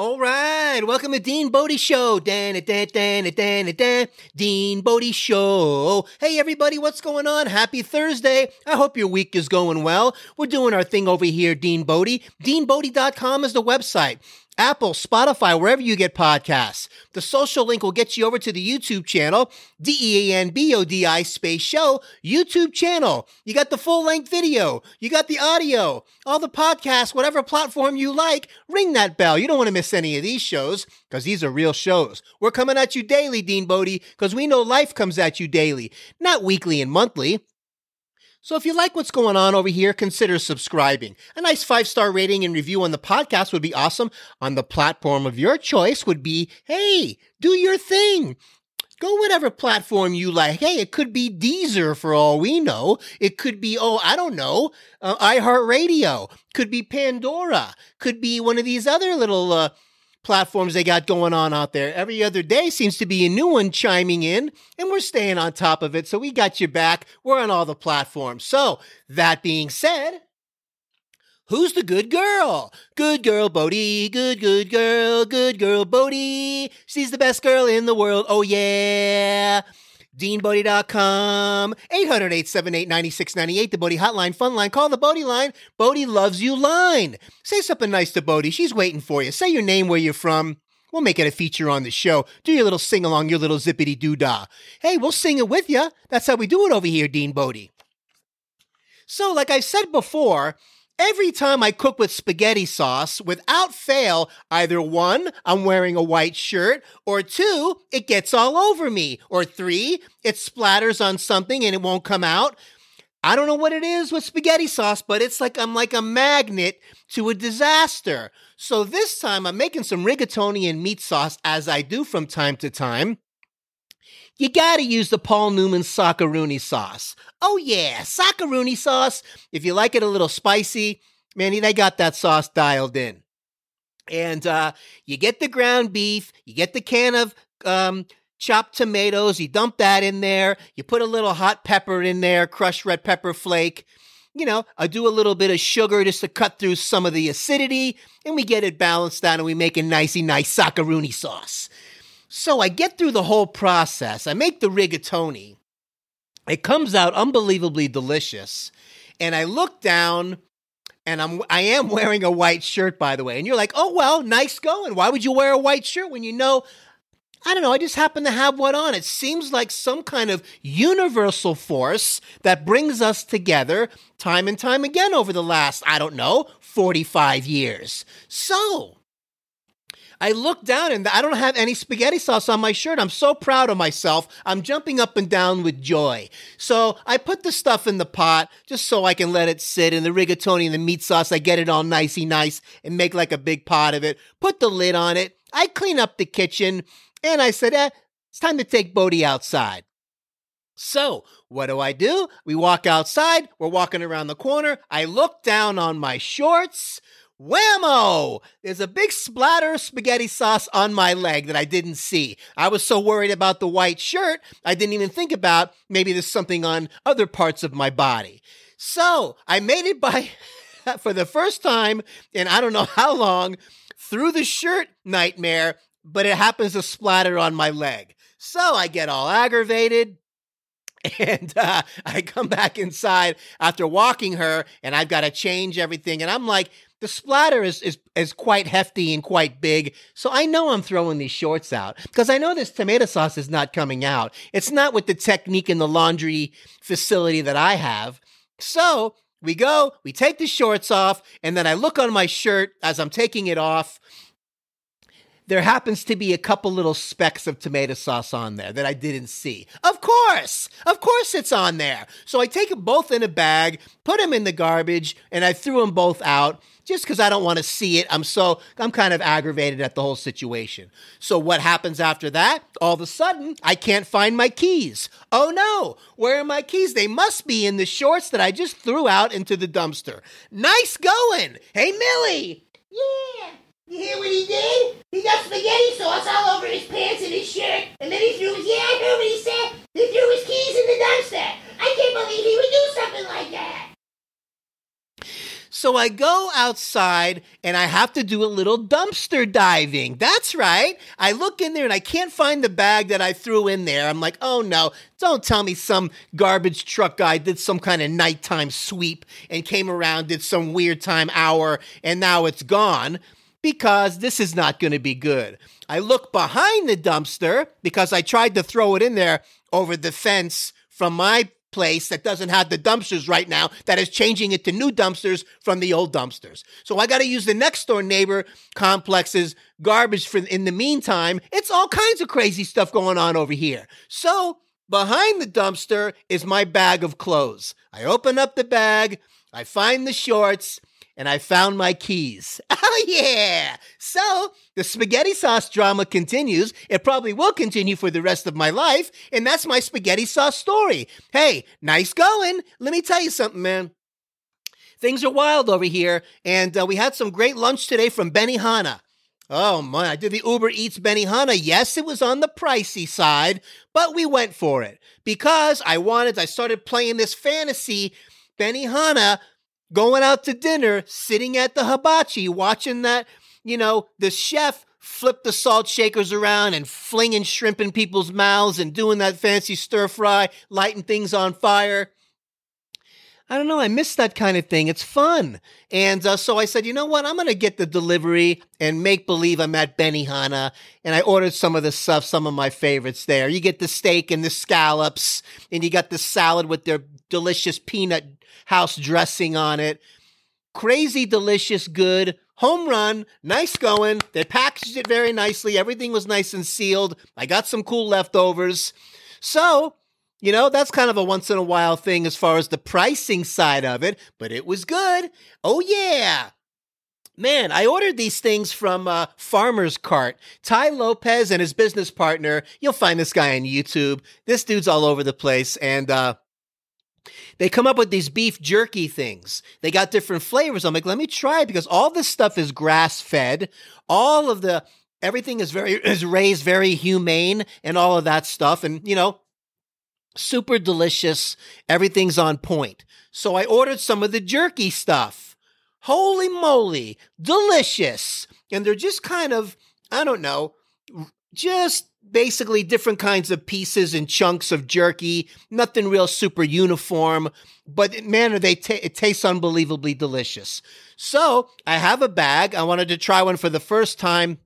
All right, welcome to Dean Bodie Show. Dan, dan, dan, dan, dan, Dean Bodie Show. Hey, everybody, what's going on? Happy Thursday. I hope your week is going well. We're doing our thing over here, Dean Bodie. DeanBodie.com is the website. Apple, Spotify, wherever you get podcasts. The social link will get you over to the YouTube channel, D E A N B O D I space show, YouTube channel. You got the full length video, you got the audio, all the podcasts, whatever platform you like, ring that bell. You don't want to miss any of these shows because these are real shows. We're coming at you daily, Dean Bodie, because we know life comes at you daily, not weekly and monthly. So if you like what's going on over here, consider subscribing. A nice five star rating and review on the podcast would be awesome. On the platform of your choice would be, hey, do your thing. Go whatever platform you like. Hey, it could be Deezer for all we know. It could be, oh, I don't know, uh, iHeartRadio. Could be Pandora. Could be one of these other little uh, platforms they got going on out there. Every other day seems to be a new one chiming in, and we're staying on top of it. So we got your back. We're on all the platforms. So, that being said, Who's the good girl? Good girl Bodie, good, good girl, good girl Bodie. She's the best girl in the world. Oh, yeah. DeanBodie.com, 800 878 9698, the Bodie Hotline, Fun Line. Call the Bodie line. Bodie loves you line. Say something nice to Bodie. She's waiting for you. Say your name, where you're from. We'll make it a feature on the show. Do your little sing along, your little zippity doo dah. Hey, we'll sing it with you. That's how we do it over here, Dean Bodie. So, like I said before, Every time I cook with spaghetti sauce, without fail, either one, I'm wearing a white shirt, or two, it gets all over me, or three, it splatters on something and it won't come out. I don't know what it is with spaghetti sauce, but it's like I'm like a magnet to a disaster. So this time I'm making some rigatoni and meat sauce as I do from time to time you gotta use the Paul Newman Sockarooni sauce. Oh yeah, Sockarooni sauce. If you like it a little spicy, man, they got that sauce dialed in. And uh, you get the ground beef, you get the can of um, chopped tomatoes, you dump that in there, you put a little hot pepper in there, crushed red pepper flake. You know, I do a little bit of sugar just to cut through some of the acidity, and we get it balanced out and we make a nicey nice Sockarooni sauce. So I get through the whole process. I make the rigatoni. It comes out unbelievably delicious. And I look down and I'm I am wearing a white shirt by the way. And you're like, "Oh well, nice going. Why would you wear a white shirt when you know I don't know, I just happen to have one on. It seems like some kind of universal force that brings us together time and time again over the last, I don't know, 45 years. So, I look down and I don't have any spaghetti sauce on my shirt. I'm so proud of myself. I'm jumping up and down with joy. So I put the stuff in the pot just so I can let it sit in the rigatoni and the meat sauce. I get it all nicey nice and make like a big pot of it. Put the lid on it. I clean up the kitchen and I said, eh, it's time to take Bodie outside. So, what do I do? We walk outside. We're walking around the corner. I look down on my shorts. Whammo! There's a big splatter of spaghetti sauce on my leg that I didn't see. I was so worried about the white shirt, I didn't even think about maybe there's something on other parts of my body. So I made it by, for the first time in I don't know how long, through the shirt nightmare, but it happens to splatter on my leg. So I get all aggravated, and uh, I come back inside after walking her, and I've got to change everything. And I'm like, the splatter is, is is quite hefty and quite big, so I know I'm throwing these shorts out because I know this tomato sauce is not coming out. It's not with the technique in the laundry facility that I have. So we go, we take the shorts off, and then I look on my shirt as I'm taking it off, there happens to be a couple little specks of tomato sauce on there that I didn't see. Of course, of course it's on there. So I take them both in a bag, put them in the garbage, and I threw them both out just because I don't want to see it. I'm so, I'm kind of aggravated at the whole situation. So what happens after that? All of a sudden, I can't find my keys. Oh no, where are my keys? They must be in the shorts that I just threw out into the dumpster. Nice going. Hey, Millie. Yeah. You hear what he did? He got spaghetti sauce all over his pants and his shirt, and then he threw his, yeah, I heard what he said. He threw his keys in the dumpster. I can't believe he would do something like that. So I go outside and I have to do a little dumpster diving. That's right. I look in there and I can't find the bag that I threw in there. I'm like, oh no, don't tell me some garbage truck guy did some kind of nighttime sweep and came around, did some weird time hour, and now it's gone because this is not going to be good. I look behind the dumpster because I tried to throw it in there over the fence from my place that doesn't have the dumpsters right now that is changing it to new dumpsters from the old dumpsters. So I got to use the next door neighbor complex's garbage for in the meantime. It's all kinds of crazy stuff going on over here. So behind the dumpster is my bag of clothes. I open up the bag, I find the shorts, and I found my keys. Oh, yeah. So the spaghetti sauce drama continues. It probably will continue for the rest of my life. And that's my spaghetti sauce story. Hey, nice going. Let me tell you something, man. Things are wild over here. And uh, we had some great lunch today from Benihana. Oh man, I did the Uber Eats Benihana. Yes, it was on the pricey side, but we went for it because I wanted, I started playing this fantasy Benihana going out to dinner, sitting at the hibachi, watching that, you know, the chef flip the salt shakers around and flinging shrimp in people's mouths and doing that fancy stir fry, lighting things on fire. I don't know. I miss that kind of thing. It's fun. And uh, so I said, you know what? I'm going to get the delivery and make believe I'm at Benihana. And I ordered some of the stuff, some of my favorites there. You get the steak and the scallops, and you got the salad with their delicious peanut house dressing on it. Crazy, delicious, good. Home run, nice going. They packaged it very nicely. Everything was nice and sealed. I got some cool leftovers. So, you know, that's kind of a once in a while thing as far as the pricing side of it, but it was good. Oh, yeah. Man, I ordered these things from uh, Farmer's Cart. Tai Lopez and his business partner. You'll find this guy on YouTube. This dude's all over the place. And uh, they come up with these beef jerky things. They got different flavors. I'm like, let me try it because all this stuff is grass fed. All of the everything is very is raised very humane and all of that stuff. And you know, super delicious. Everything's on point. So I ordered some of the jerky stuff. Holy moly, delicious. And they're just kind of, I don't know, just basically different kinds of pieces and chunks of jerky. Nothing real super uniform, but man, they t- it tastes unbelievably delicious. So I have a bag. I wanted to try one for the first time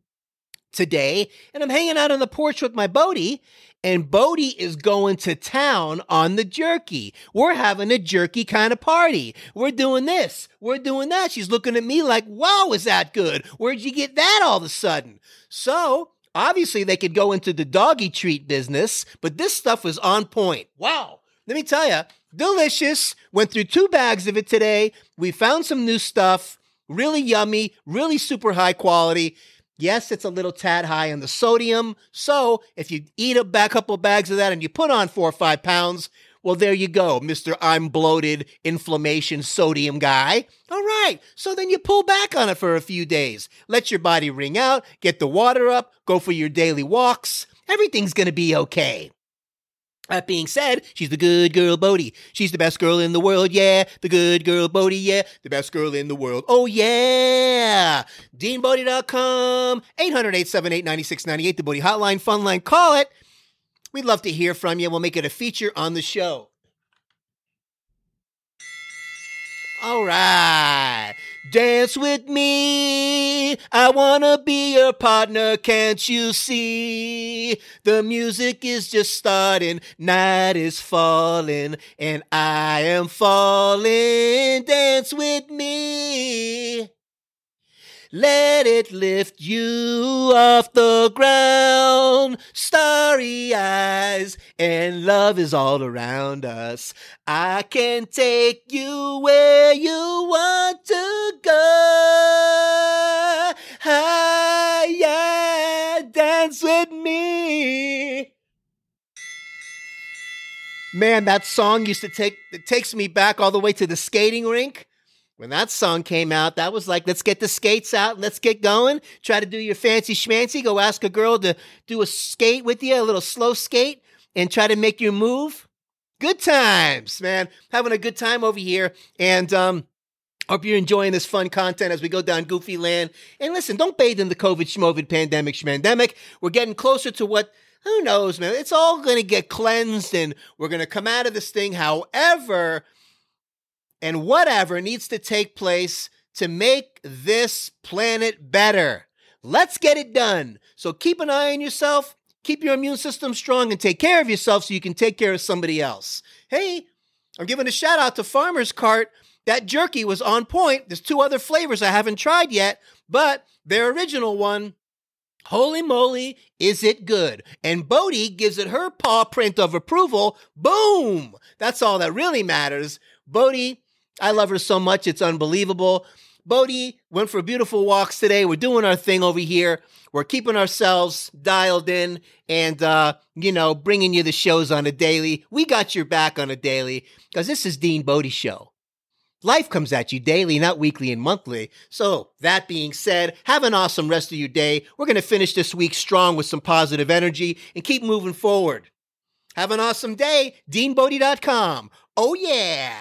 today, and I'm hanging out on the porch with my Bodie. And Bodie is going to town on the jerky. We're having a jerky kind of party. We're doing this. We're doing that. She's looking at me like, wow, is that good? Where'd you get that all of a sudden? So Obviously, they could go into the doggy treat business, but this stuff was on point. Wow. Let me tell you, delicious. Went through two bags of it today. We found some new stuff. Really yummy, really super high quality. Yes, it's a little tad high on the sodium. So if you eat a back couple bags of that and you put on four or five pounds, well, there you go, Mr. I'm bloated, inflammation, sodium guy. All right. So then you pull back on it for a few days. Let your body ring out, get the water up, go for your daily walks. Everything's going to be okay. That being said, she's the good girl Bodie. She's the best girl in the world, yeah. The good girl Bodie, yeah. The best girl in the world, oh yeah. DeanBodie.com, 800 878 9698, the Bodie Hotline, Fun Line, call it. We'd love to hear from you. We'll make it a feature on the show. All right. Dance with me. I wanna be your partner. Can't you see? The music is just starting. Night is falling and I am falling. Dance with me. Let it lift you off the ground. Starry eyes and love is all around us. I can take you where you want to go. Hi, yeah, dance with me. Man, that song used to take it takes me back all the way to the skating rink when that song came out, that was like, let's get the skates out, and let's get going. Try to do your fancy schmancy. Go ask a girl to do a skate with you, a little slow skate, and try to make your move. Good times, man. Having a good time over here. And um, Hope you're enjoying this fun content as we go down Goofy Land. And listen, don't bathe in the COVID schmovid pandemic schmandemic. We're getting closer to what who knows, man? It's all going to get cleansed and we're going to come out of this thing. However, and whatever needs to take place to make this planet better. Let's get it done. So keep an eye on yourself, keep your immune system strong, and take care of yourself so you can take care of somebody else. Hey, I'm giving a shout out to Farmer's Cart. That jerky was on point. There's two other flavors I haven't tried yet, but their original one Holy moly, is it good? And Bodie gives it her paw print of approval. Boom! That's all that really matters. Bodie, I love her so much, it's unbelievable. Bodie went for beautiful walks today. We're doing our thing over here. We're keeping ourselves dialed in and, uh, you know, bringing you the shows on a daily. We got your back on a daily because this is Dean Bodie Show. Life comes at you daily, not weekly and monthly. So, that being said, have an awesome rest of your day. We're going to finish this week strong with some positive energy and keep moving forward. Have an awesome day. DeanBodie.com. Oh, yeah.